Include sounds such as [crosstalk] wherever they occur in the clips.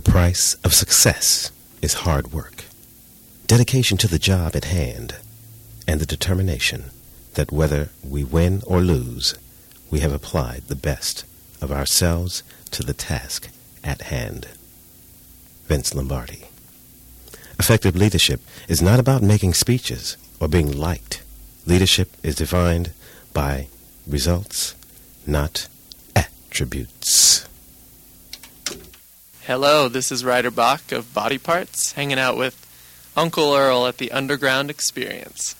The price of success is hard work, dedication to the job at hand, and the determination that whether we win or lose, we have applied the best of ourselves to the task at hand. Vince Lombardi. Effective leadership is not about making speeches or being liked. Leadership is defined by results, not attributes. Hello, this is Ryder Bach of Body Parts, hanging out with Uncle Earl at the Underground Experience.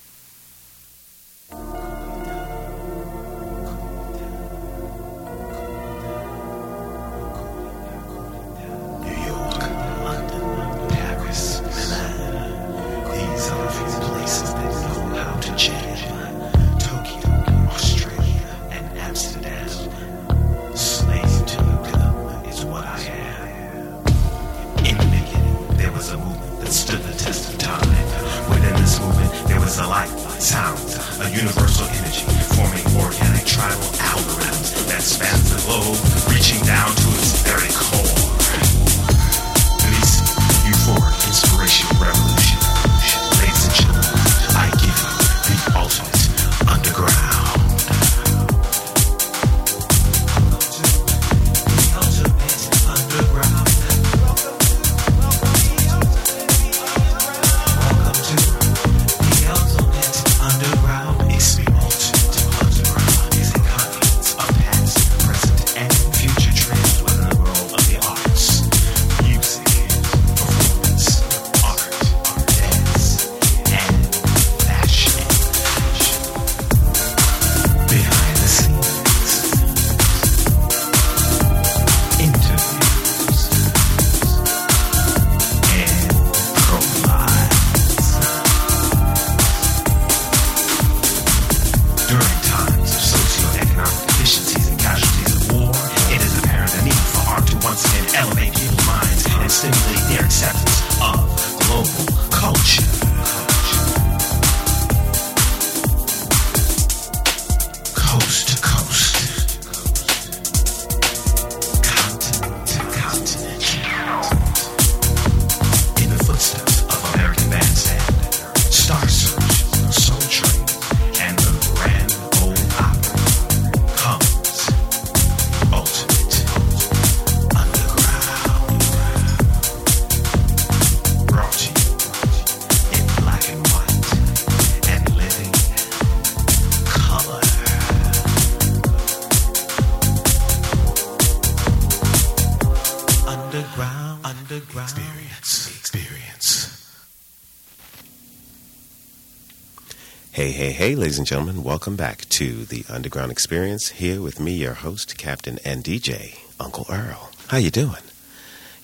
Hey, ladies and gentlemen, welcome back to the Underground Experience. Here with me, your host, Captain and DJ, Uncle Earl. How you doing?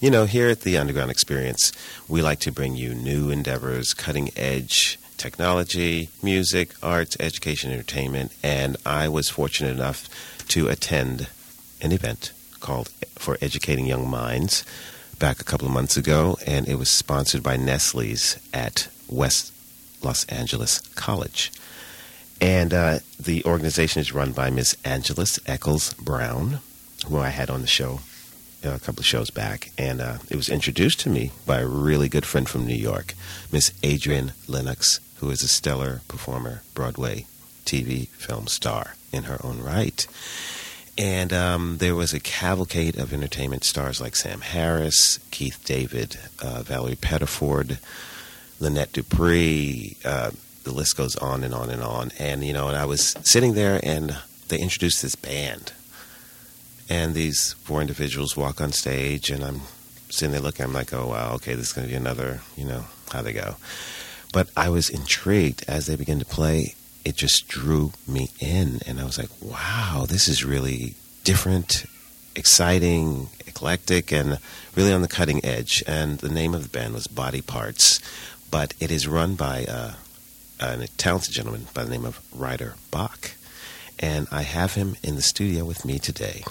You know, here at the Underground Experience, we like to bring you new endeavors, cutting edge technology, music, arts, education, entertainment, and I was fortunate enough to attend an event called For Educating Young Minds back a couple of months ago, and it was sponsored by Nestle's at West Los Angeles College. And uh, the organization is run by Miss Angeles Eccles Brown, who I had on the show uh, a couple of shows back. And uh, it was introduced to me by a really good friend from New York, Miss Adriane Lenox, who is a stellar performer, Broadway TV film star in her own right. And um, there was a cavalcade of entertainment stars like Sam Harris, Keith David, uh, Valerie Pettiford, Lynette DuPre. The list goes on and on and on. And you know, and I was sitting there, and they introduced this band, and these four individuals walk on stage, and I'm sitting there looking. I'm like, oh wow, okay, this is going to be another, you know, how they go. But I was intrigued as they began to play. It just drew me in, and I was like, wow, this is really different, exciting, eclectic, and really on the cutting edge. And the name of the band was Body Parts, but it is run by uh, a talented gentleman by the name of Ryder Bach. And I have him in the studio with me today.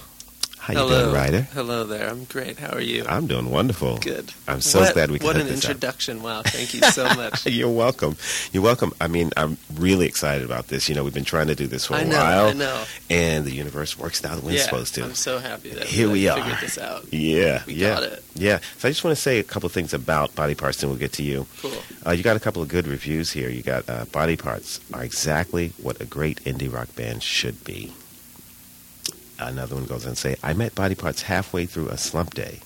How you Hello. doing, Ryder? Hello there. I'm great. How are you? I'm doing wonderful. Good. I'm so What- glad we could What hook an this up. introduction! Wow, thank you so [laughs] much. You're welcome. You're welcome. I mean, I'm really excited about this. You know, we've been trying to do this for a I know. while, I know. and the universe works out when yeah, it's supposed to. I'm so happy that Here we like, are. Figured this out. [laughs] yeah, We yeah, got it. yeah. So I just want to say a couple of things about Body Parts, and we'll get to you. Cool. Uh, you got a couple of good reviews here. You got uh, Body Parts are exactly what a great indie rock band should be. Another one goes on to say, I met Body Parts halfway through a slump day.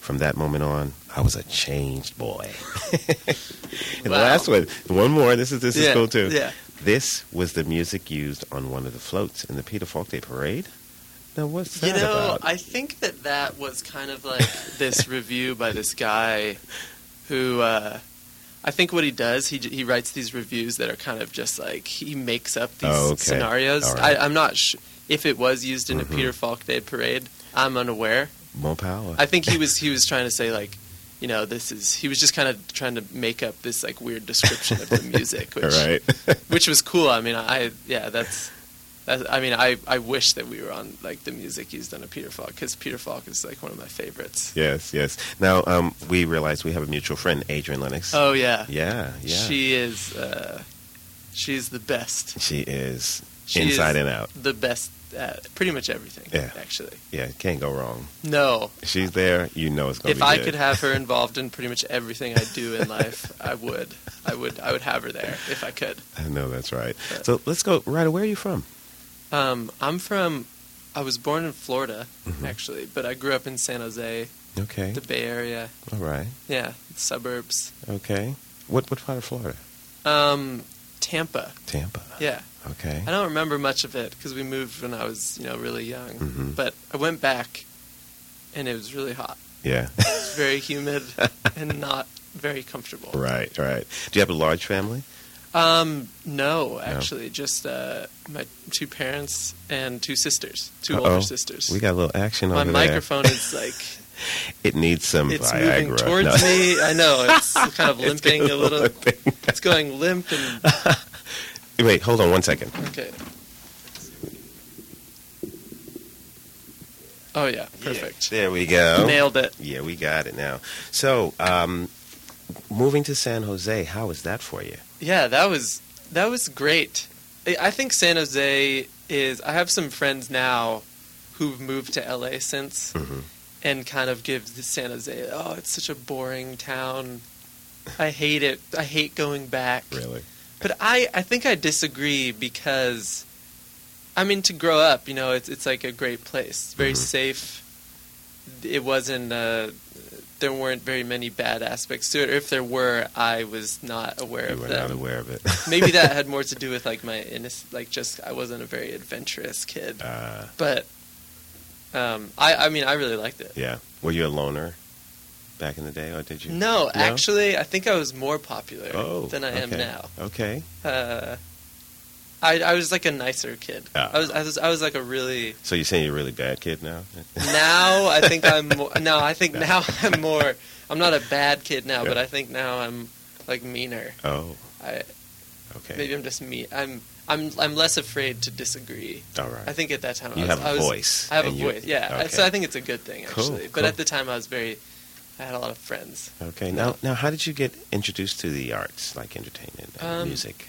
From that moment on, I was a changed boy. [laughs] and the last one, one more. This is this is yeah. cool too. Yeah. This was the music used on one of the floats in the Peter Falk Day Parade. Now, what's that You know, about? I think that that was kind of like this [laughs] review by this guy who uh, I think what he does, he he writes these reviews that are kind of just like he makes up these Oh, okay. scenarios. Right. I, I'm not sh- if it was used in Mhm. a Peter Falk Day parade. I'm unaware. More power. I think he was he was trying to say like, you know, this is he was just kind of trying to make up this like weird description of the [laughs] music, which right. [laughs] which was cool. I mean, I yeah, that's. That's, I mean, I, I wish that we were on like the music used on a Peter Falk because Peter Falk is like one of my favorites. yes, yes. Now, um, we realize we have a mutual friend, Adriane Lenox. Oh yeah, Yeah, yeah. she is. Uh, she's the best. She is She inside and out. The best at pretty much everything. Yeah. actually. Yeah, can't go wrong. No, She's there, you know it's going to if I good. could have her [laughs] involved in pretty much everything I do in life, I would. I would. I would have her there if I could. I know that's right. But- So let's go. Ryder, where are you from? Um, I'm from. I was born in Florida, Mhm. actually, but I grew up in San Jose, Okay. the Bay Area. All right. Yeah, suburbs. Okay. What what part of Florida? Um, Tampa. Tampa. Yeah, Okay. I don't remember much of it because we moved when I was, you know, really young. Mhm. But I went back, and it was really hot. Yeah. It was very humid [laughs] and not very comfortable. right, right. Do you have a large family? Um, no, actually, just uh, my two parents and two sisters, 2 Uh-oh. older sisters. We got a little action my over there. My microphone is [laughs] like. It needs some it's Viagra. moving towards No. me. I know it's kind of [laughs] limping a little. limping. It's going limp and Wait, hold on one second. okay. Oh yeah, perfect. There we go. Nailed it. Yeah, we got it now. So, um, moving to San Jose, how was that for you? Yeah, that was that was great. I I think San Jose is. I have some friends now who've moved to LA since, Mhm. and kind of give the San Jose. Oh, it's such a boring town. I hate it. I hate going back. Really? But I, I think I disagree because, I mean, to grow up, you know, it's it's like a great place. It's very Mhm. safe. It wasn't. Uh, there weren't very many bad aspects to it. Or if there were, I was not aware You of were them. not aware of it. [laughs] Maybe that had more to [laughs] do with like my innocent, like just I wasn't a very adventurous kid. Uh, But, um, I, I mean, I really liked it. yeah. Were you a loner back in the day, or did you? No, actually, I think I was more popular Oh, than I am now. Okay. Uh, I, I was like a nicer kid. Ah. I was, I was I was like a really So you're saying you're a really bad kid now? [laughs] now I think I'm more, [laughs] no I think now [laughs] I'm more I'm not a bad kid now but I think now I'm like meaner. oh, I okay. maybe I'm just me. I'm I'm I'm less afraid to disagree. All right. I think at that time you I was, have a I was, voice. I have a voice. Yeah. Okay. So I think it's a good thing actually. Cool. But cool. at the time I was very I had a lot of friends. Okay. Now, now, how did you get introduced to the arts, like entertainment and Um, music?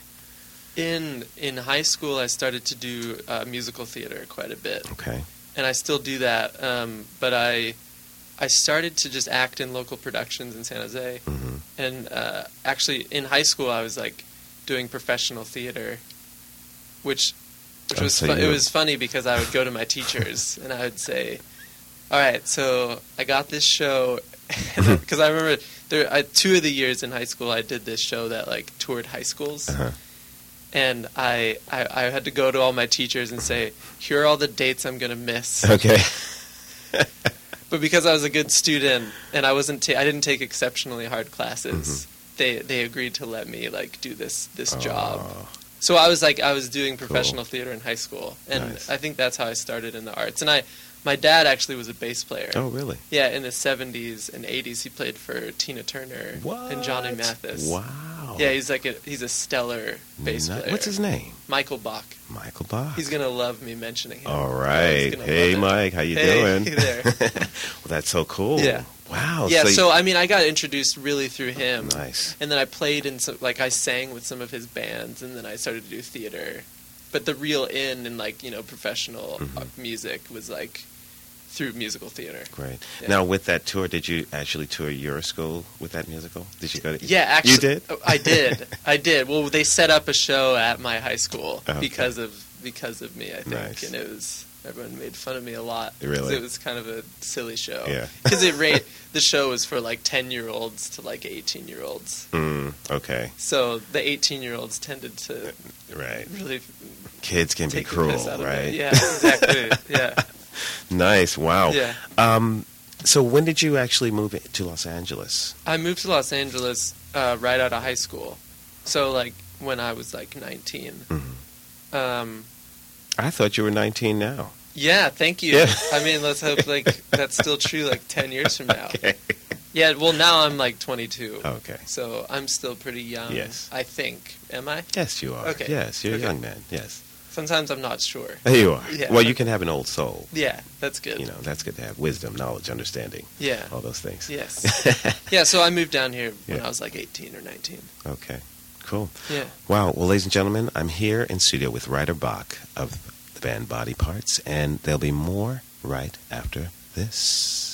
In in high school I started to do uh, musical theater quite a bit. Okay. and I still do that. Um, but I I started to just act in local productions in San Jose, hmm and uh, actually in high school I was like doing professional theater, which which Oh, was so fu- it was funny because I would go to my teachers and I would say, "All right, so I got this show." [laughs] Because I remember there, I, two of the years in high school, I did this show that like toured high schools, Uh-huh. and I, I I had to go to all my teachers and say, "Here are all the dates I'm gonna miss." Okay. [laughs] But because I was a good student and I wasn't, ta- I didn't take exceptionally hard classes. Mm-hmm. They they agreed to let me like do this this job. Oh, So I was like I was doing professional theater in high school, and Nice. I think that's how I started in the arts. And I, my dad actually was a bass player. oh, really? Yeah, in the '70s and '80s, he played for Tina Turner What? and Johnny Mathis. Wow. Yeah, he's like a he's a stellar bass Ni- player. What's his name? Michael Bach. Michael Bach. He's gonna love me mentioning him. All right. Hey. Mike. How you Hey doing? there. [laughs] well, that's so cool. Yeah. Wow. yeah, you- so I mean, I got introduced really through him, nice. and then I played in some like I sang with some of his bands, and then I started to do theater. But the real in and like you know professional Mhm. uh, music was like through musical theater. Great. Yeah. Now, with that tour, did you actually tour your school with that musical? Did you go to? Yeah, actually, You did? Oh, I did. [laughs] I did. Well, they set up a show at my high school Okay. because of because of me, I think, Nice. and it was everyone made fun of me a lot. Really? it was kind of a silly show. Yeah. [laughs] because it rate the show was for like ten year olds to like eighteen year olds. Mm, okay. So the eighteen year olds tended to Right. really Kids can be cruel, piss out of right? Yeah, exactly. [laughs] yeah, Nice. Wow. yeah. Um, so when did you actually move to Los Angeles? I moved to Los Angeles uh, right out of high school. So like when I was like nineteen. Mhm. Um, I thought you were 19 now. Yeah, thank you. Yeah. I mean, let's hope like [laughs] that's still true like 10 years from now. Okay. Yeah, well now I'm like 22. Okay. So I'm still pretty young. Yes. I think. Am I? Yes, you are. Okay. Yes, you're Okay. a young man. Yes. Sometimes I'm not sure. There you are. Yeah. Well, you can have an old soul. Yeah, that's good. You know, that's good to have wisdom, knowledge, understanding, Yeah. all those things. Yes. [laughs] yeah, so I moved down here when Yeah. I was like 18 or 19. okay. Cool. Yeah. Wow. Well, ladies and gentlemen, I'm here in studio with Ryder Bach of the band Body Parts, and there'll be more right after this.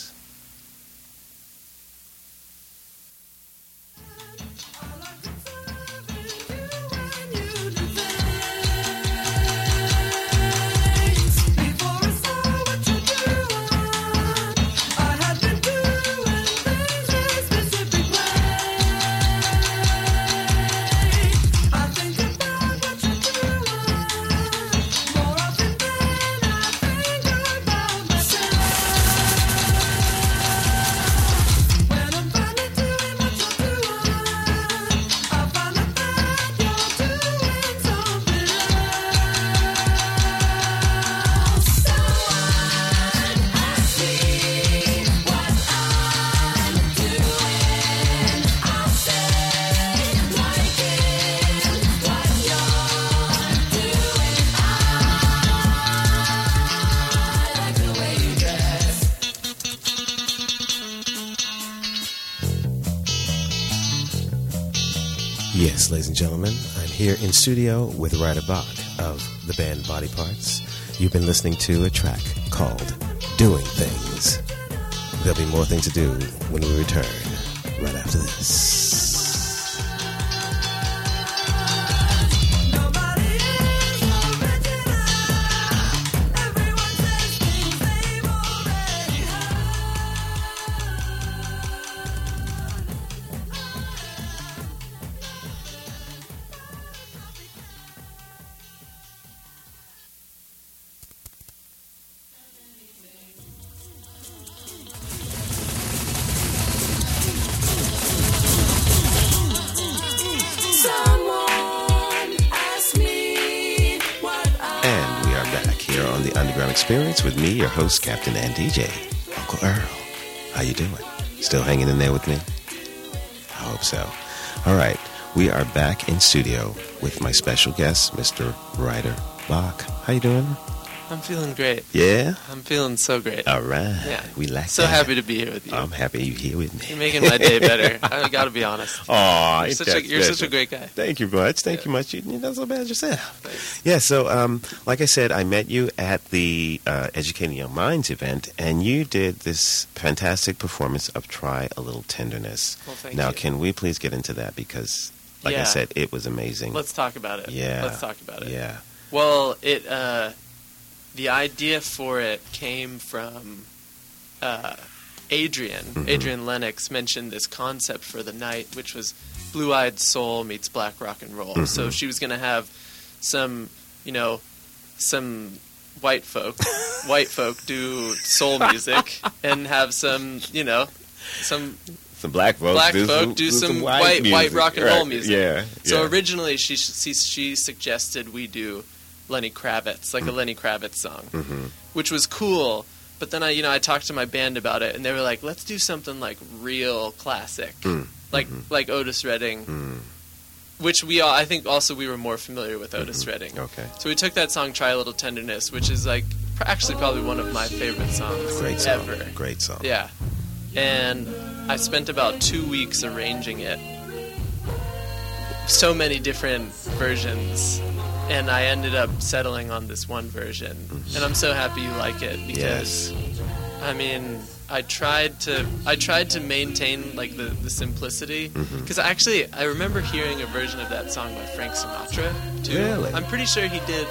Yes, ladies and gentlemen, I'm here in studio with Ryder Bach of the band Body Parts. You've been listening to a track called Doing Things. There'll be more things to do when we return host, Captain and DJ, Uncle Earl. How you doing? Still hanging in there with me? I hope so. All right, we are back in studio with my special guest, Mr. Ryder Bach. How you doing? I'm feeling great. Yeah. I'm feeling so great. All right. Yeah. We like it. so that. happy to be here with you. I'm happy you're here with me. You're making my day better. [laughs] I got to be honest. Aw, You're such a, you're such a great guy. Thank you much. Thank Yeah. you much. You, you're not so bad yourself. Thanks. Yeah, so um, like I said, I met you at the uh, Educating Your Minds event, and you did this fantastic performance of Try a Little Tenderness. Well, thank now, you. can we please get into that? Because, like I said, it was amazing. Let's talk about it. Yeah. Let's talk about it. Yeah. Well, it uh, the idea for it came from uh, Adriane. Mhm. Adriane Lenox mentioned this concept for the night, which was blue-eyed soul meets black rock and roll. Mhm. So she was going to have some, you know, some white folk, [laughs] white folk do soul music, and have some, you know, some Some black folks Black do folk some, do some white, white- music. white rock and roll music. Yeah. So yeah. originally, she, she she suggested we do Lenny Kravitz, like a Mm. Lenny Kravitz song, Mhm. which was cool. But then I, you know, I talked to my band about it, and they were like, "Let's do something like real classic, Mm. like Mhm. like Otis Redding, Mm. which we all I think also we were more familiar with Otis Mm-hmm. Redding. Okay. So we took that song "Try a Little Tenderness," which is like actually probably one of my favorite songs Great song. ever. Great song. Yeah, and I spent about two weeks arranging it. So many different versions, and I ended up settling on this one version. And I'm so happy you like it because, Yes. I mean, I tried to I tried to maintain like the, the simplicity Mm-hmm. because actually I remember hearing a version of that song by Frank Sinatra too. Really? I'm pretty sure he did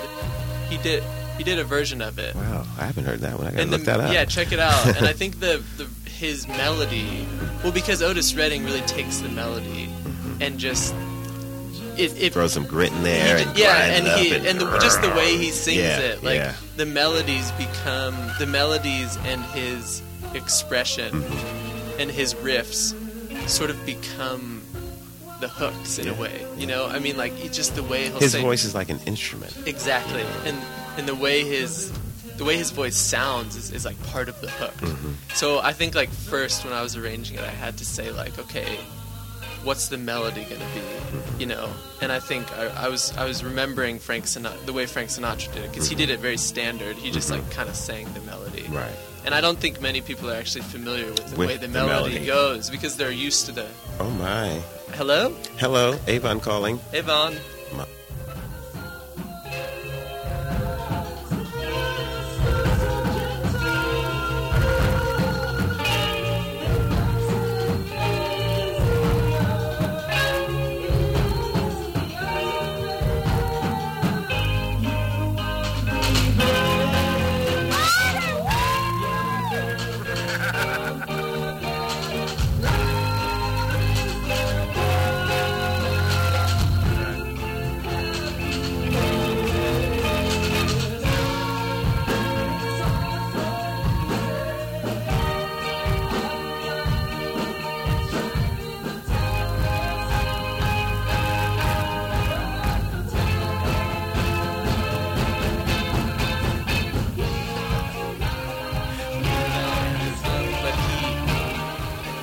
he did he did a version of it Wow, I haven't heard that one. I gotta and look the, that up. Yeah, check it out. and I [laughs] think the, the his melody, well, because Otis Redding really takes the melody and just it, it Throw some grit in there. he- and yeah, and he and, and the, just the way he sings Yeah, it, like yeah. the melodies become the melodies and his expression Mm-hmm. and his riffs sort of become the hooks in a way. You know, I mean, like just the way he'll His sing. voice is like an instrument. Exactly, and and the way his the way his voice sounds is, is like part of the hook. Mm-hmm. So I think like first when I was arranging it, I had to say like, okay, what's the melody gonna be, Mm-hmm. you know? And I think I, I was I was remembering Frank Sinatra the way Frank Sinatra did it because he did it very standard. He just like kind of sang the melody. Mm-hmm. Right. And I don't think many people are actually familiar with the With way the, the melody, melody. goes because they're used to the Oh my. hello, Hello, Avon calling. Avon. but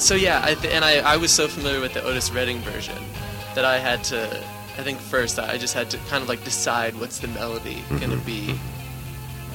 So yeah, I th- and I, I was so familiar with the Otis Redding version that I had to. I think first I just had to kind of like decide what's the melody gonna mm-hmm. be, mm-hmm.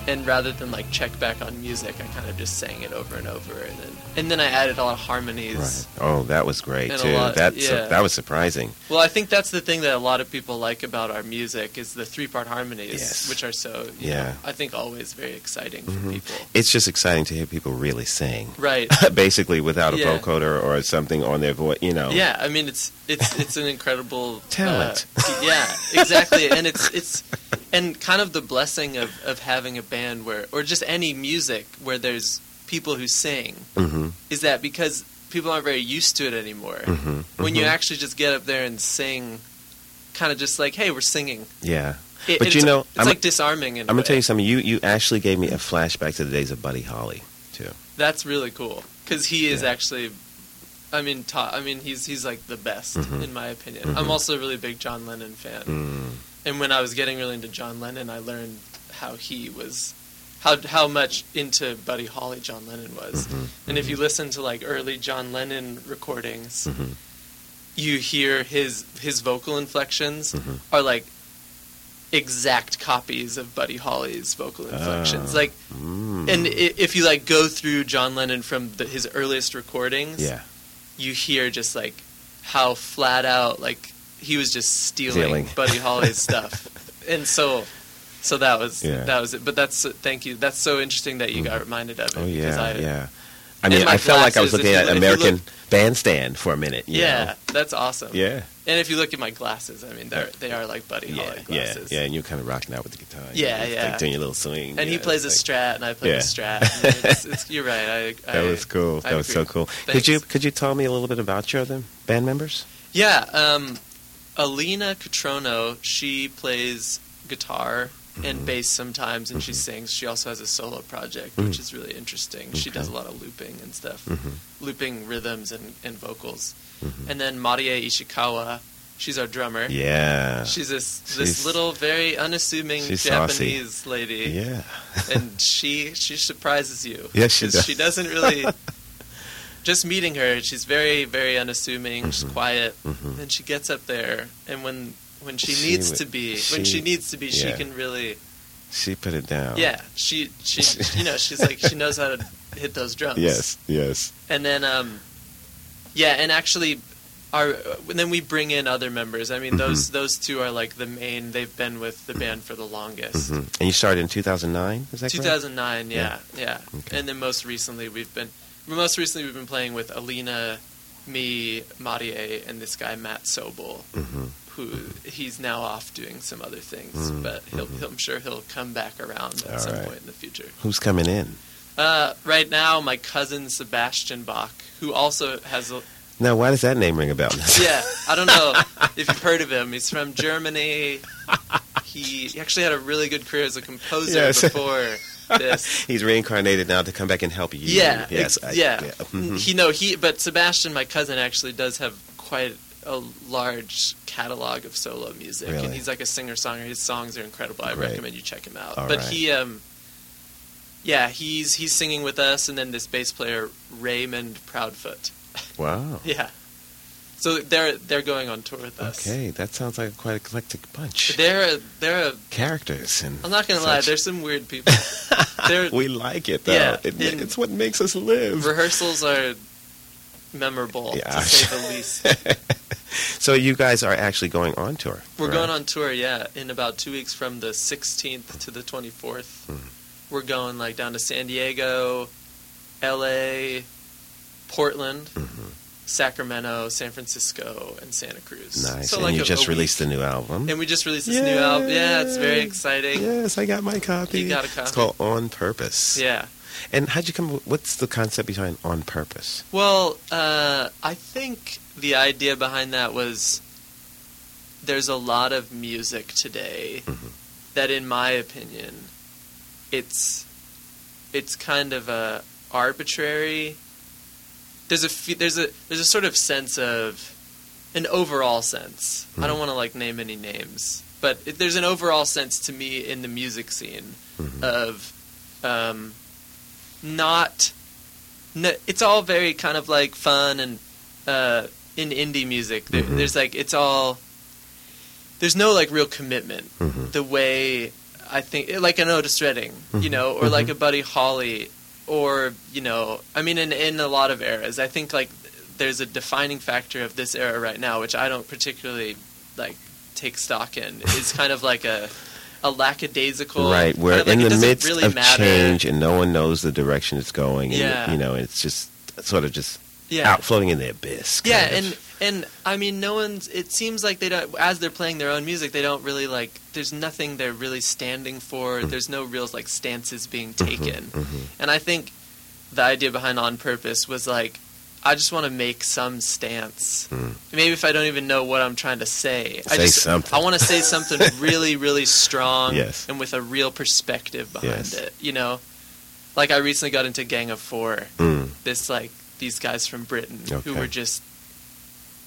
And rather than like check back on music, I kind of just sang it over and over, and then and then I added a lot of harmonies. Right. Oh, that was great too. lot- That's yeah. that was surprising. Well, I think that's the thing that a lot of people like about our music is the three part harmonies, Yes. which are so you Yeah. know, I think always very exciting for Mhm. people. It's just exciting to hear people really sing. Right. [laughs] Basically, without a Yeah. vocoder or something on their voice, you know. Yeah, I mean it's it's it's an incredible [laughs] Talent. uh, yeah, exactly, and it's it's [laughs] and kind of the blessing of of having a band where or just any music where there's people who sing hmm is that because people aren't very used to it anymore. hmm When you actually just get up there and sing, kind of just like, hey, we're singing. yeah. It- But you it's- know, it's I'm- like disarming. I'm gonna tell you something. You you actually gave me a flashback to the days of Buddy Holly too. That's really cool because he is Yeah. actually. I mean, ta- I mean, he's he's like the best Mhm. in my opinion. Mhm. I'm also a really big John Lennon fan, Mm. And when I was getting really into John Lennon, I learned how he was, how how much into Buddy Holly John Lennon was. Mhm. And if you listen to like early John Lennon recordings, Mhm. you hear his his vocal inflections Mhm. are like exact copies of Buddy Holly's vocal inflections. Ah. Like Mm. and if you like go through John Lennon from the, his earliest recordings, yeah, you hear just like how flat out like he was just stealing Stealing. Buddy Holly's stuff, [laughs] and so so that was Yeah. that was it. But that's thank you. That's so interesting that you got Mhm. reminded of it. oh yeah, I, yeah. I mean, I felt like I was looking at you American look- Bandstand for a minute. Yeah, know? that's awesome. yeah, And if you look at my glasses, I mean, they're they are like Buddy yeah, Holly glasses. yeah. yeah, And you're kind of rocking out with the guitar. Yeah, You're, yeah. Like doing your little swing. And he plays a it's strat, and I play Yeah. a strat. [laughs] it's, it's, you're right. I, like- I, That was cool. I That was so cool. Thanks. Could you could you tell me a little bit about your other band members? Yeah, um, Alina Catrono, she plays guitar and Mhm. bass sometimes, and she Mhm. sings. She also has a solo project, Mm. which is really interesting. She does a lot of looping and stuff, Mm-hmm. looping rhythms and, and vocals. Mhm. And then Marie Ishikawa, she's our drummer. Yeah, She's this She's- this little, very unassuming she's saucy. Japanese lady, yeah. and [laughs] she she surprises you. Yes, she 'Cause does. She doesn't really. [laughs] just meeting her, she's very, very unassuming. She's quiet, Mhm. and she gets up there, and when when she, She needs to be, she- when she needs to be, she can really, She put it down. yeah. She she you know she's like she knows how to hit those drums. Yes. Yes. and then um, yeah, and actually. Our, and then we bring in other members. I mean, Mhm. those those two are like the main. They've been with the band for the longest. hmm And you started in 2009. Is that correct? 2009, yeah, yeah. Okay. And then most recently we've been, most recently we've been playing with Alina, me, Marie, and this guy Matt Sobel, hmm who he's now off doing some other things, Mm, but he'll, he'll, I'm sure he'll come back around at All some right. point in the future. Who's coming in? Uh, right now, my cousin Sebastian Bach, who also has a Now, why does that name ring a bell? [laughs] yeah, I don't know if you've heard of him. He's from Germany. He, he actually had a really good career as a composer Yes. before [laughs] this. [laughs] He's reincarnated now to come back and help you. Yeah, Yes. ex- I- yeah. mhm. He no he, but Sebastian, my cousin, actually does have quite a large catalog of solo music, Really? and he's like a singer songwriter. His songs are incredible. I recommend you check him out. All but right. he, um, yeah, he's he's singing with us, and then this bass player Raymond Proudfoot. [laughs] Wow. Yeah, so they're they're going on tour with us. Okay, that sounds like a quite eclectic bunch. They're a, they're a, Characters and. I'm not gonna lie, there's some weird people. [laughs] We like it though. Yeah, it, it's what makes us live. rehearsals are memorable Yeah. to say the least. [laughs] so you guys are actually going on tour. We're right? going on tour, yeah, in about two weeks from the 16th to the 24th. Mhm. We're going like down to San Diego, L.A., Portland, Mhm. Sacramento, San Francisco, and Santa Cruz. Nice. So and like you a- just a released a new album. And we just released this new album. Yeah, it's very exciting. Yes, I got my copy. You got a copy. It's called On Purpose. Yeah. And how'd you come? What's the concept behind On Purpose? Well, uh, I think the idea behind that was there's a lot of music today Mhm. that, in my opinion, it's it's kind of a arbitrary. There's a there's a there's a sort of sense of an overall sense. I don't Mhm. want to like name any names, but it, there's an overall sense to me in the music scene Mhm. of um, not. No, it's all very kind of like fun and uh, in indie music. There, Mhm. There's like it's all. There's no like real commitment. Mhm. The way I think, like an Otis Redding, you Mhm. know, or like Mhm. a Buddy Holly, or you know, I mean, in in a lot of eras, I think like there's a defining factor of this era right now, which I don't particularly like take stock in. It's kind of like a a lackadaisical right, we're kind of like in the midst really of matter. change, and no one knows the direction it's going. And, Yeah. you know, it's just sort of just Yeah, out floating in the abyss. yeah, of. and and I mean, no one's. It seems like they don't. As they're playing their own music, they don't really like. There's nothing they're really standing for. Mm. There's no real like stances being Mhm, taken. mhm. And I think the idea behind On Purpose was like, I just want to make some stance. Mm. Maybe if I don't even know what I'm trying to say, I just something. I want to say something [laughs] really, really strong Yes. and with a real perspective behind Yes. it. You know, like I recently got into Gang of Four. Mm. This like these guys from Britain Okay. who were just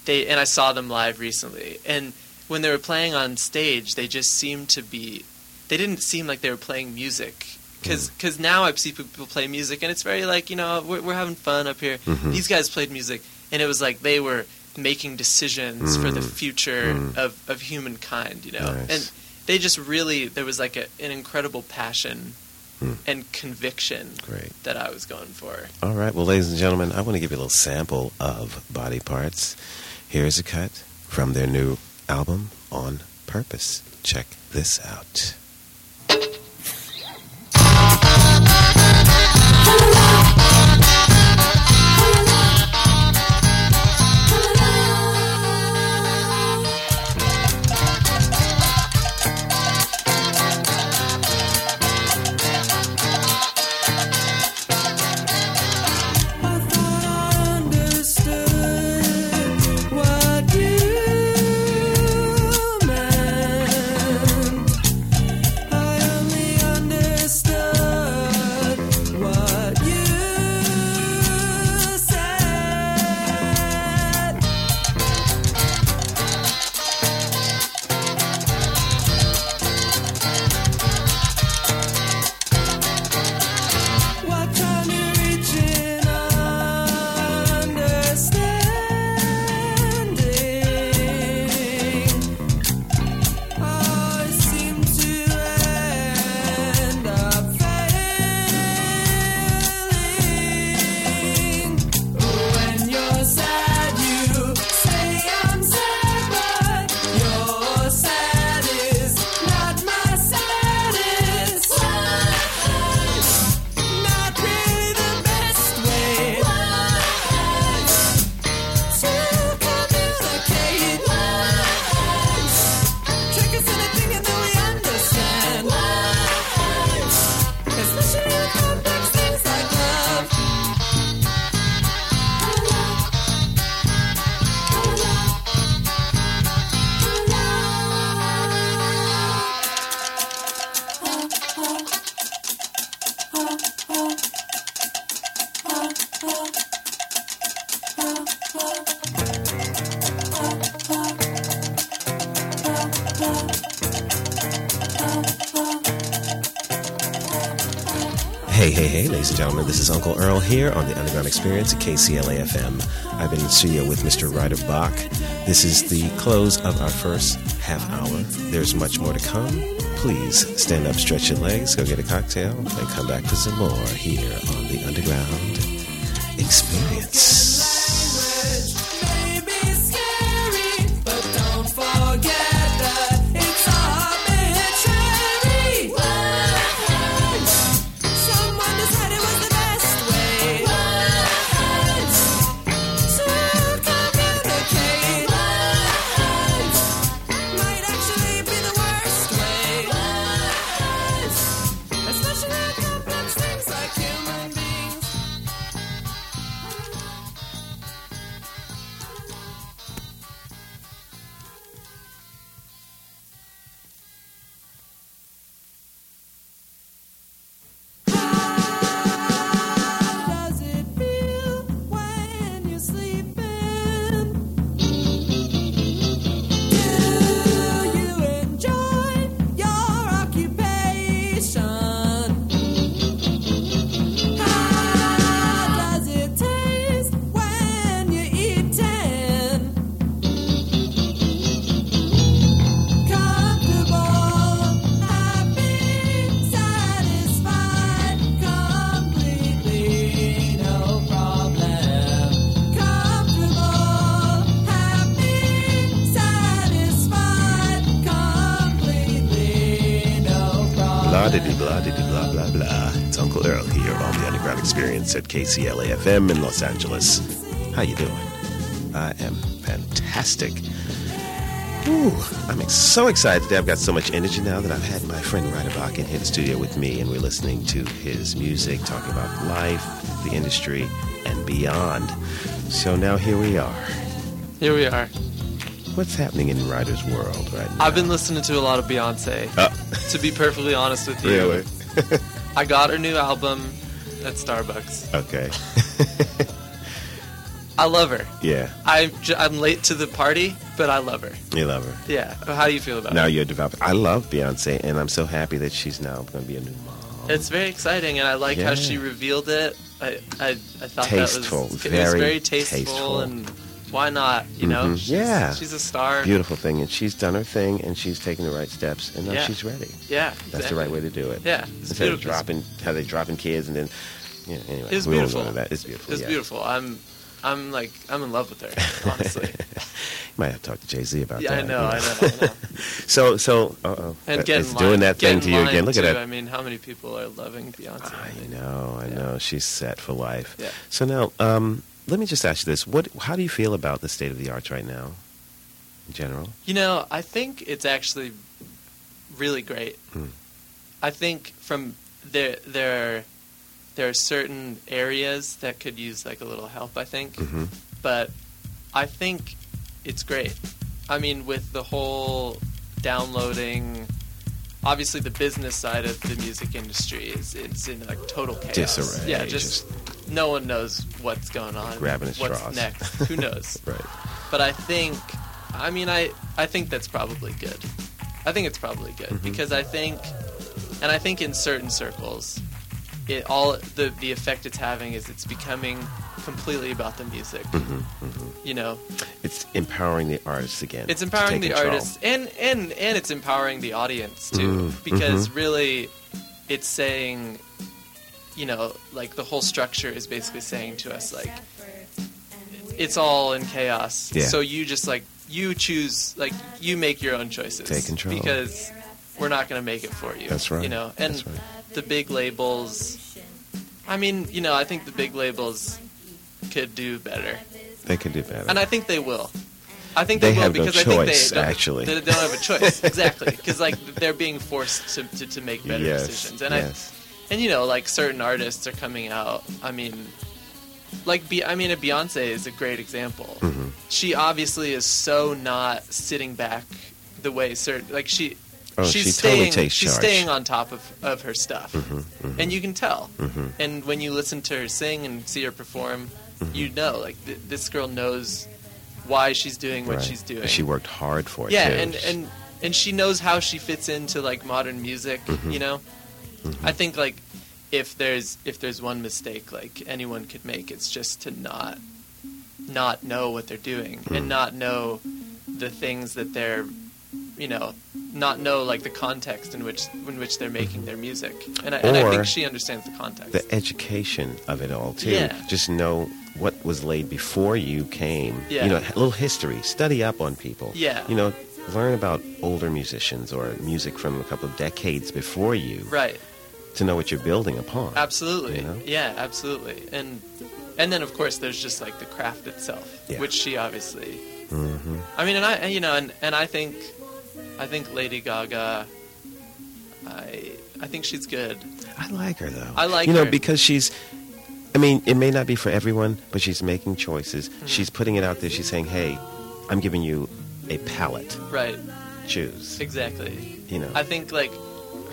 they and I saw them live recently and when they were playing on stage they just seemed to be they didn't seem like they were playing music because Mm. now I see people play music and it's very like you know we're, we're having fun up here. Mhm. These guys played music and it was like they were making decisions for the Mm. future Mm. of of humankind, you know, Nice. and they just really there was like a, an incredible passion Mm. and conviction Great. that I was going for. All right. Well, ladies and gentlemen, I want to give you a little sample of Body Parts. Here's a cut from their new album, On Purpose. Check this out. This is Uncle Earl here on the Underground Experience at KCLA FM. I've been in the studio with Mr. Ryder Bach. This is the close of our first half hour. There's much more to come. Please stand up, stretch your legs, go get a cocktail, and come back for some more here on the Underground Experience. Experience at KCLAFM in Los Angeles. How you doing? I am fantastic. Ooh, I'm so excited today. I've got so much energy now that I've had my friend Ryder Bach in here in the studio with me, and we're listening to his music, talking about life, the industry, and beyond. So now here we are. Here we are. What's happening in Ryder's world right now? I've been listening to a lot of Beyonce. Uh, To be perfectly honest with [laughs] you, really? I got her new album at Starbucks. Okay. [laughs] I love her. Yeah, I'm j- I'm late to the party, but I love her. you love her. Yeah. How do you feel about Now it? you're developing. I love Beyonce, and I'm so happy that she's now going to be a new mom. It's very exciting, and I like how she revealed it. I I, I thought Tasteful, that was very it was very tasteful, tasteful. and why not? You know, Mhm. She's- Yeah. she's a star. Beautiful thing, and she's done her thing, and she's taking the right steps, and now Yeah. she's ready. Yeah, That's the right way to do it. Yeah, it's Instead of dropping, how they dropping kids, and then, yeah. Anyway, It was we won't go beautiful. that. It's beautiful. It's yeah. beautiful. I'm I'm like I'm in love with her. Honestly, you [laughs] Might have to talk to Jay Z about that. yeah, that. I know, I know, I [laughs] know. So, so, uh oh, And get it's in doing that thing to you again. Look at that. I mean, how many people are loving Beyonce? I know, I Yeah. know. She's set for life. Yeah. So now, um, let me just ask you this: What? How do you feel about the state of the arts right now, in general? You know, I think it's actually really great. Hmm. I think from there there there are certain areas that could use like a little help. I think, hmm but I think it's great. I mean, with the whole downloading, obviously the business side of the music industry is it's in like total chaos. Disarray. Yeah, just, no one knows what's going on. Grabbing at what's straws. next? [laughs] Who knows? [laughs] right. but I think, I mean, I I think that's probably good. I think it's probably good Mhm. because I think, and I think in certain circles, it all the the effect it's having is it's becoming completely about the music. hmm hmm You know, It's empowering the artists again. it's empowering the control. artists and and and it's empowering the audience too Mm, because mhm. really, it's saying, you know, like the whole structure is basically saying to us like it's all in chaos. Yeah. So you just like you choose like you make your own choices. Take control. because we're not going to make it for you. That's right. You know, and right. the big labels. I mean, you know, I think the big labels could do better, They could do better. and I think they will. I think They they, will have no because I think they don't, actually. they don't have a choice [laughs] exactly because like they're being forced to, to, to make better yes. decisions, and yes. I and you know like certain artists are coming out. I mean, like Be- I mean, a Beyonce is a great example. hmm She obviously is so not sitting back the way certain like she. Oh, she's she totally staying, takes She's charge. staying on top of, of her stuff, hmm hmm and you can tell. hmm And when you listen to her sing and see her perform, Mhm. you know, like th- this girl knows why she's doing what Right. she's doing. She worked hard for it. yeah, too. and and and she knows how she fits into like modern music. Mhm. You know, Mhm. I think like if there's if there's one mistake like anyone could make, it's just to not not know what they're doing Mm. and not know the things that they're you know not know like the context in which in which they're making their music and I, and I think she understands the context The education of it all too. Yeah. Just know what was laid before you came. Yeah. You know, a little history. Study up on people. Yeah. You know, learn about older musicians or music from a couple of decades before you right to know what you're building upon. absolutely You know? yeah absolutely and and then of course there's just like the craft itself Yeah. which she obviously hmm I mean, and I, you know, and, and I think, I think Lady Gaga, I, I think she's good. I like her though. I like you know her. because she's. I mean, it may not be for everyone, but she's making choices. Mm-hmm. She's putting it out there. She's saying, "Hey, I'm giving you a palette. Right, Choose." exactly. You know. I think like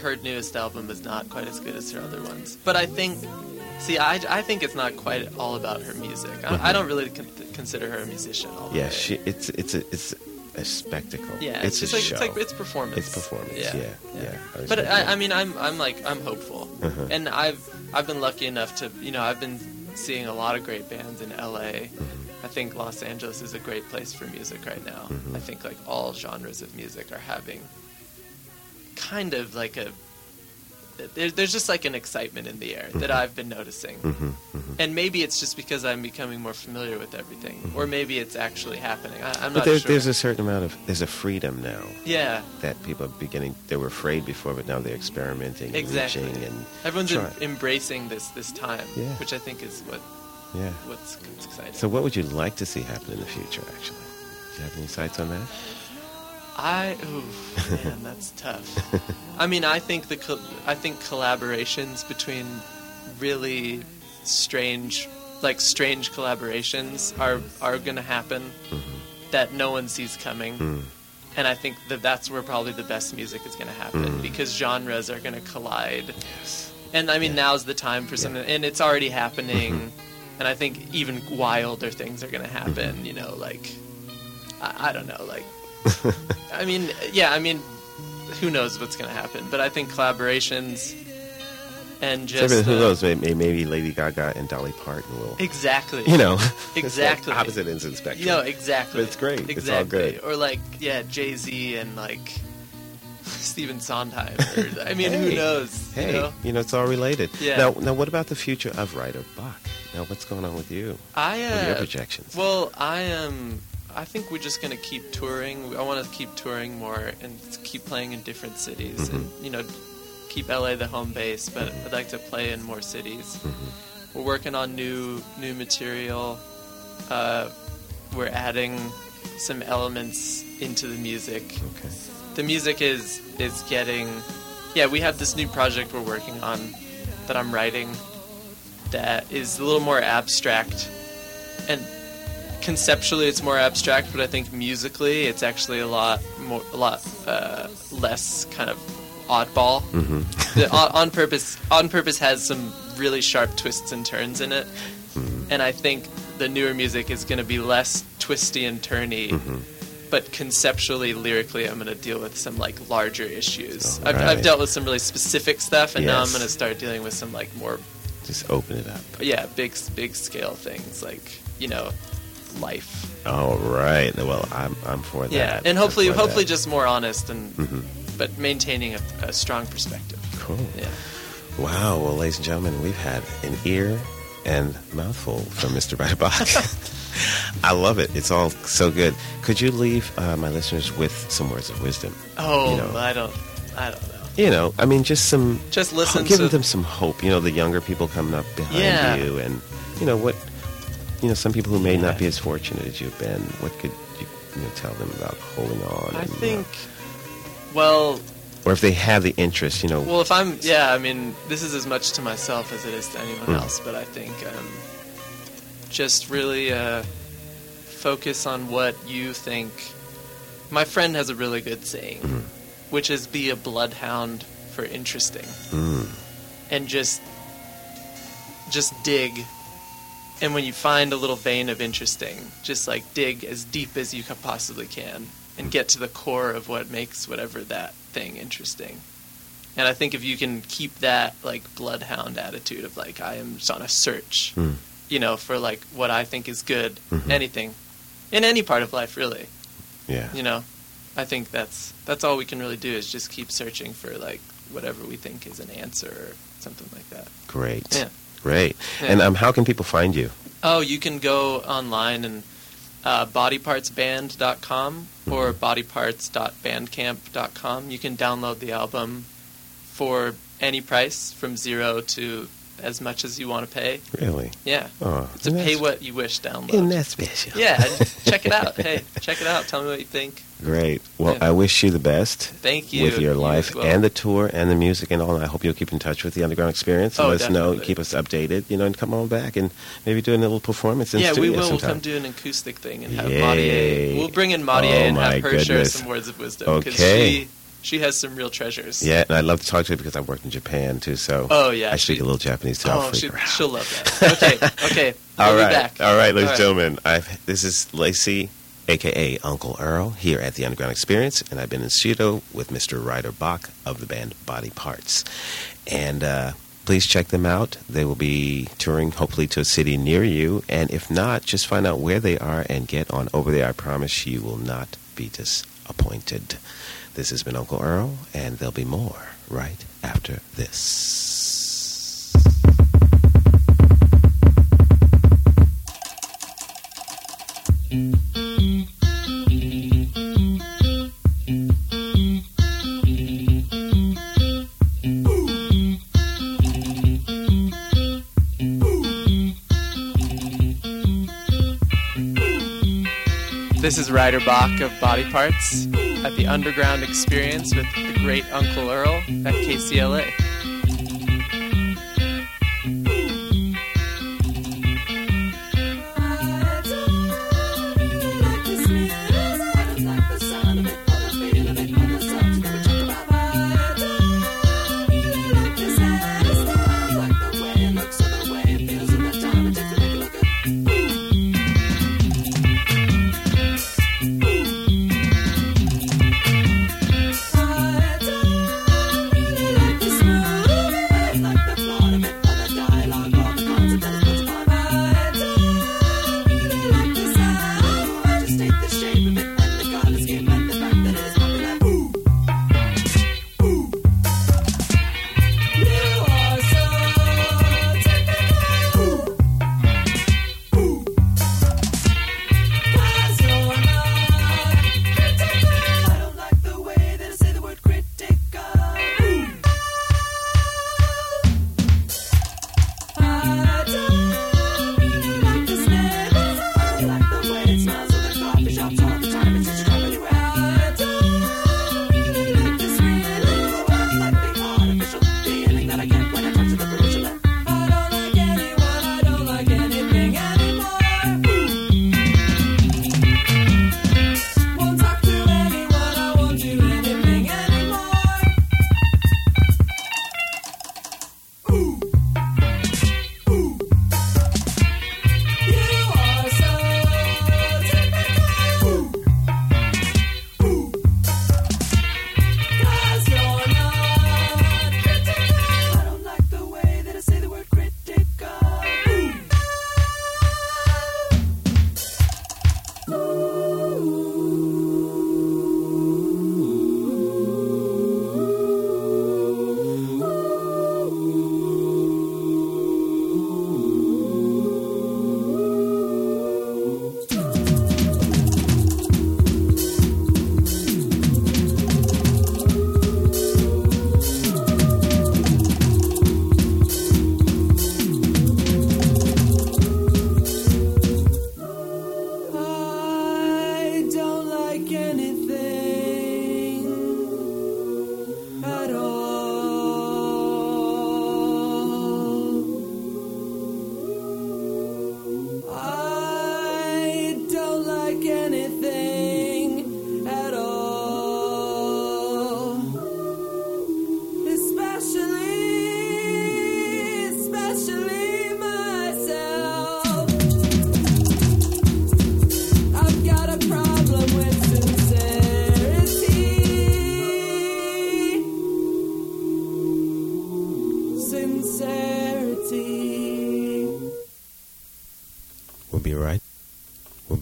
her newest album is not quite as good as her other ones, but I think, see, I, I think it's not quite all about her music. I, I don't really con- consider her a musician. All the Mm-hmm. yeah, she. It's it's a it's a spectacle. Yeah, it's, it's, a like show. it's like it's performance. It's performance, yeah, yeah. I But I. I mean, I'm I'm like I'm hopeful, Uh-huh. and I've I've been lucky enough to you know I've been seeing a lot of great bands in LA. Mm-hmm. I think Los Angeles is a great place for music right now. Mhm. I think like all genres of music are having kind of like a there, there's just like an excitement in the air that Mm-hmm. I've been noticing. Mhm, mhm. And maybe it's just because I'm becoming more familiar with everything, or maybe it's actually happening. I, I'm Mm-hmm. But not there's sure. there's a certain amount of there's a freedom now yeah, that people are beginning. They were afraid before, but now they're experimenting, and Exactly. reaching, and everyone's em- embracing this this time, Yeah. which I think is what yeah. what's, what's exciting. So, what would you like to see happen in the future? Actually, do you have any sights on that? I, oof, man, that's [laughs] tough. I mean, I think the col- I think collaborations between really strange, like strange collaborations, are are to happen that no one sees coming. Mm. And I think that that's where probably the best music is going to happen Mm. because genres are going to collide. Yes. And I mean, Yeah. now's the time for something, and it's already happening. Mm-hmm. And I think even wilder things are going to happen. Mm-hmm. You know, like I, I don't know, like I mean, yeah, I mean, who knows what's going to happen? But I think collaborations and So, just I mean, who uh, knows? Maybe, maybe Lady Gaga and Dolly Parton will. exactly, You know, it's [laughs] like Exactly. [laughs] opposite ends of the spectrum. No, exactly. But it's great. Exactly. It's all good. Or like, yeah, Jay Z and like [laughs] Stephen Sondheim. Or, I mean, who knows? Hey, You know? it's all related. Yeah. Now, now, what about the future of Ryder Bach? Now, what's going on with you? I What are your uh, projections? well, I am. I think we're just gonna keep touring. I want to keep touring more and keep playing in different cities, and Mm-hmm. you know, keep LA the home base. But I'd like to play in more cities. Mm-hmm. We're working on new new material. Uh, we're adding some elements into the music. okay. The music is is getting. Yeah, we have this new project we're working on that I'm writing that is a little more abstract and conceptually it's more abstract but i think musically it's actually a lot more a lot uh, less kind of oddball Mm-hmm. the, [laughs] on, on purpose on purpose has some really sharp twists and turns in it Mm-hmm. and i think the newer music is going to be less twisty and turny Mm-hmm. but conceptually lyrically i'm going to deal with some like larger issues I've. I've dealt with some really specific stuff and now i'm going to start dealing with some like more Just open it up. yeah big big scale things like you know life All right. Well, I'm I'm for that. yeah and hopefully hopefully that. just more honest and Mhm. but maintaining a, a strong perspective cool. yeah Wow. Well, ladies and gentlemen, we've had an ear and mouthful from Mr. Ryder Bach. I love it. It's all so good. Could you leave uh, my listeners with some words of wisdom? oh You know. i don't i don't know You know, I mean, just some. Just listen Give to- them some hope. You know, the younger people coming up behind Yeah. you, and you know what. You know, some people who may not be as fortunate as you've been. What could you, you know, tell them about holding on? i and, think know, well or if they have the interest, you know, Well, if I'm, yeah, I mean, this is as much to myself as it is to anyone Mm. else, but I think um, just really uh, focus on what you think. My friend has a really good saying, Mhm. which is be a bloodhound for interesting, mm, and just just dig. And when you find a little vein of interesting, just like dig as deep as you possibly can, and get to the core of what makes whatever that thing interesting. And I think if you can keep that like bloodhound attitude of like I am just on a search, Mm. you know, for like what I think is good, Mhm. anything, in any part of life, really. Yeah. You know, I think that's that's all we can really do is just keep searching for like whatever we think is an answer or something like that. Great. Yeah. Great. Yeah. And um, how can people find you? Oh, you can go online and uh, bodypartsband.com or bodyparts.bandcamp.com. You can download the album for any price from zero to as much as you want to pay. Really? Yeah. Oh, It's a pay what you wish download. Isn't that special? Yeah, [laughs] check it out. Hey, check it out. Tell me what you think. Great. Well, Yeah. I wish you the best Thank you. with your You life well. and the tour and the music and all. And I hope you'll keep in touch with the Underground Experience. And Oh, let us know, keep us updated, you know, and come on back and maybe do a little performance in yeah, we studio will. We'll sometime. come do an acoustic thing and have Yay. We'll bring in Maudie Oh, and have her share some words of wisdom Okay. she she has some real treasures. Yeah, and I'd love to talk to her because I've worked in Japan too. So Oh yeah. I speak she- a little Japanese too. Oh, she, she'll love that. [laughs] Okay, okay. All we'll right, be back. all right, ladies and gentlemen. I've, this is Lacey, aka Uncle Earl, here at the Underground Experience, and I've been in studio with Mr. Ryder Bach of the band Body Parts. And uh, please check them out. They will be touring, hopefully, to a city near you. And if not, just find out where they are and get on over there. I promise you will not be disappointed. This has been Uncle Earl, and there'll be more right after this. This is Ryder Bach of Body Parts at the Underground Experience with the great Uncle Earl at KCLA.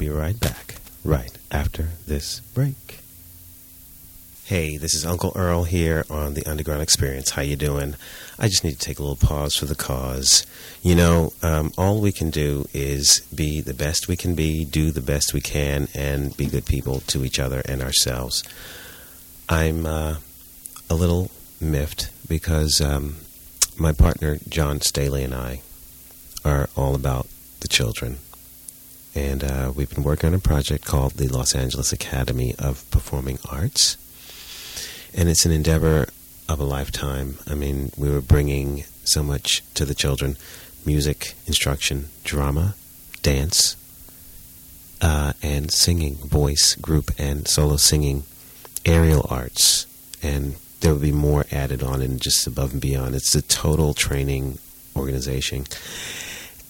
Be right back, right after this break. Hey, this is Uncle Earl here on the Underground Experience. How you doing? I just need to take a little pause for the cause. You know, um, all we can do is be the best we can be, do the best we can, and be good people to each other and ourselves. I'm uh, a little miffed because um, my partner John Staley and I are all about the children. And uh, we've been working on a project called the Los Angeles Academy of Performing Arts. And it's an endeavor of a lifetime. I mean, we were bringing so much to the children music, instruction, drama, dance, uh, and singing, voice, group, and solo singing, aerial arts. And there will be more added on and just above and beyond. It's a total training organization.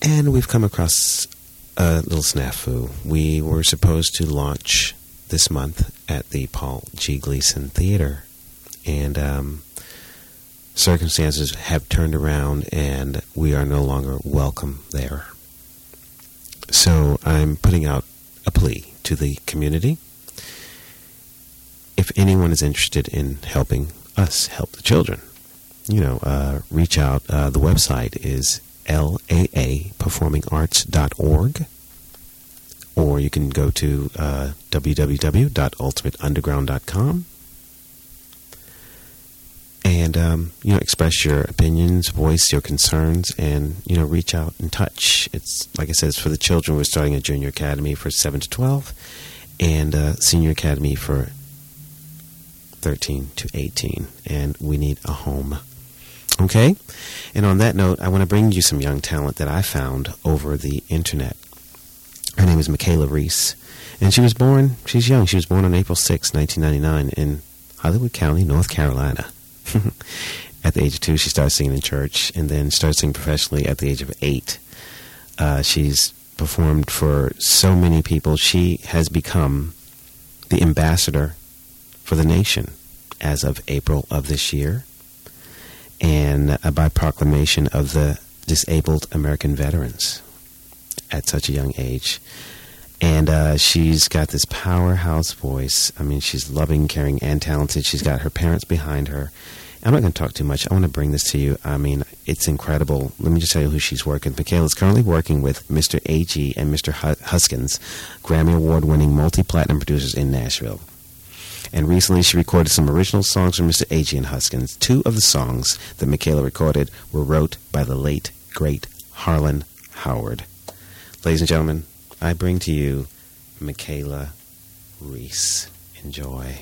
And we've come across a little snafu. We were supposed to launch this month at the Paul G. Gleason Theater. And um, circumstances have turned around, and we are no longer welcome there. So I'm putting out a plea to the community. If anyone is interested in helping us help the children, you know, uh, reach out. Uh, the website is laaperformingarts.org, or you can go to uh, www.ultimateunderground.com and um, you know express your opinions, voice your concerns, and you know reach out and touch. It's like I said, it's for the children. We're starting a junior academy for seven to twelve, and uh, senior academy for thirteen to eighteen, and we need a home. Okay, and on that note, I want to bring you some young talent that I found over the internet. Her name is Michaela Reese, and she was born. She's young. She was born on April 6, 1999, in Hollywood County, North Carolina. [laughs] at the age of two, she started singing in church and then started singing professionally at the age of eight. Uh, she's performed for so many people. She has become the ambassador for the nation as of April of this year and uh, by proclamation of the disabled American veterans at such a young age. And uh, she's got this powerhouse voice. I mean, she's loving, caring, and talented. She's got her parents behind her. I'm not going to talk too much. I want to bring this to you. I mean, it's incredible. Let me just tell you who she's working. Michaela is currently working with Mr. AG and Mr. Huskins, Grammy Award winning multi platinum producers in Nashville. And recently she recorded some original songs from Mr. And Huskins. Two of the songs that Michaela recorded were wrote by the late, great Harlan Howard. Ladies and gentlemen, I bring to you Michaela Reese. Enjoy.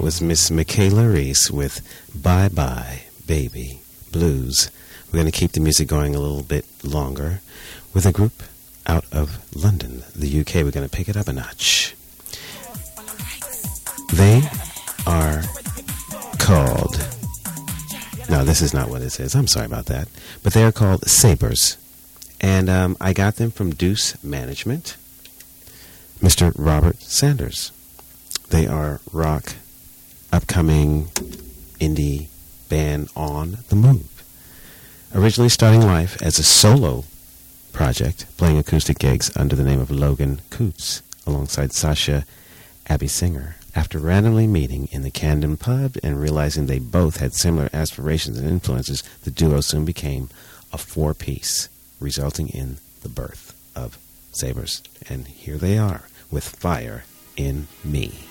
That was Miss Michaela Reese with Bye Bye Baby Blues. We're going to keep the music going a little bit longer with a group out of London, the UK. We're going to pick it up a notch. They are called. No, this is not what it says. I'm sorry about that. But they are called Sabres, and um, I got them from Deuce Management, Mr. Robert Sanders. They are rock upcoming indie band On the Move. Originally starting life as a solo project, playing acoustic gigs under the name of Logan Coots alongside Sasha Abby Singer. After randomly meeting in the Camden pub and realizing they both had similar aspirations and influences, the duo soon became a four piece, resulting in the birth of Sabres. And here they are with Fire in Me.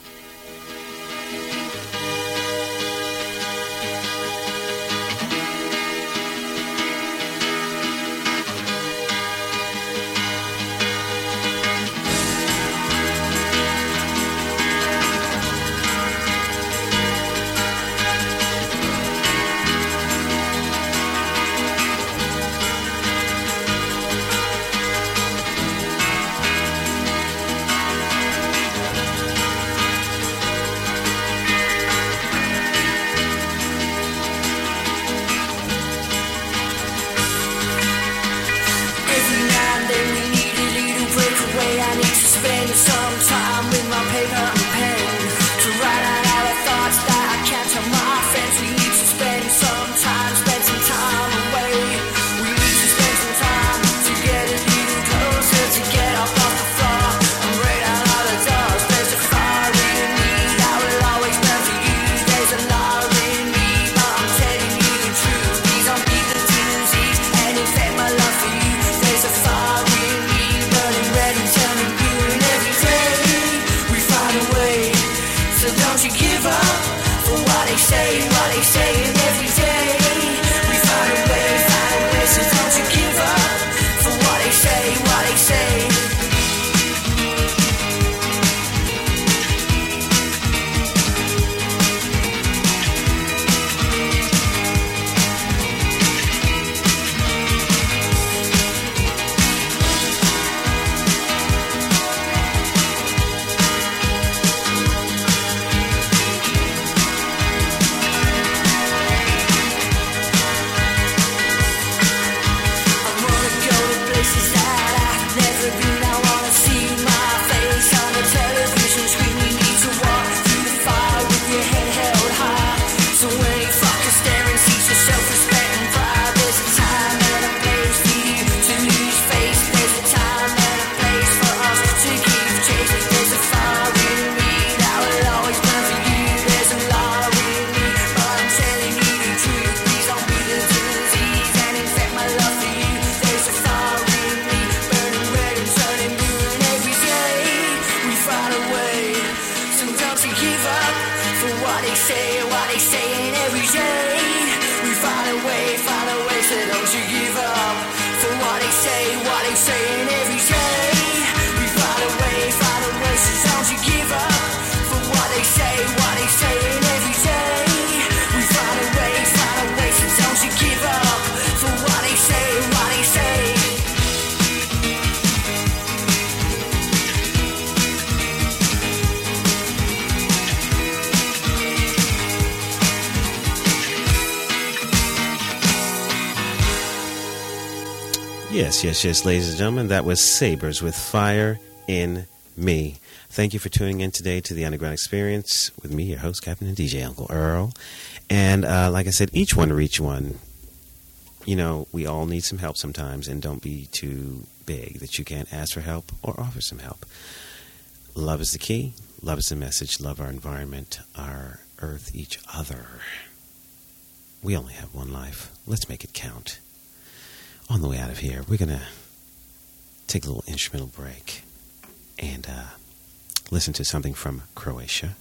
Yes, yes, yes, ladies and gentlemen, that was Sabres with Fire in Me. Thank you for tuning in today to the Underground Experience with me, your host, Captain and DJ Uncle Earl. And uh, like I said, each one reach one. You know, we all need some help sometimes, and don't be too big that you can't ask for help or offer some help. Love is the key. Love is the message. Love our environment, our earth, each other. We only have one life. Let's make it count on the way out of here, we're going to take a little instrumental break and uh, listen to something from Croatia.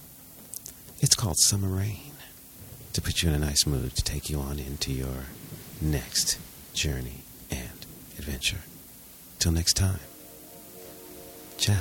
It's called Summer Rain to put you in a nice mood to take you on into your next journey and adventure. Till next time, ciao.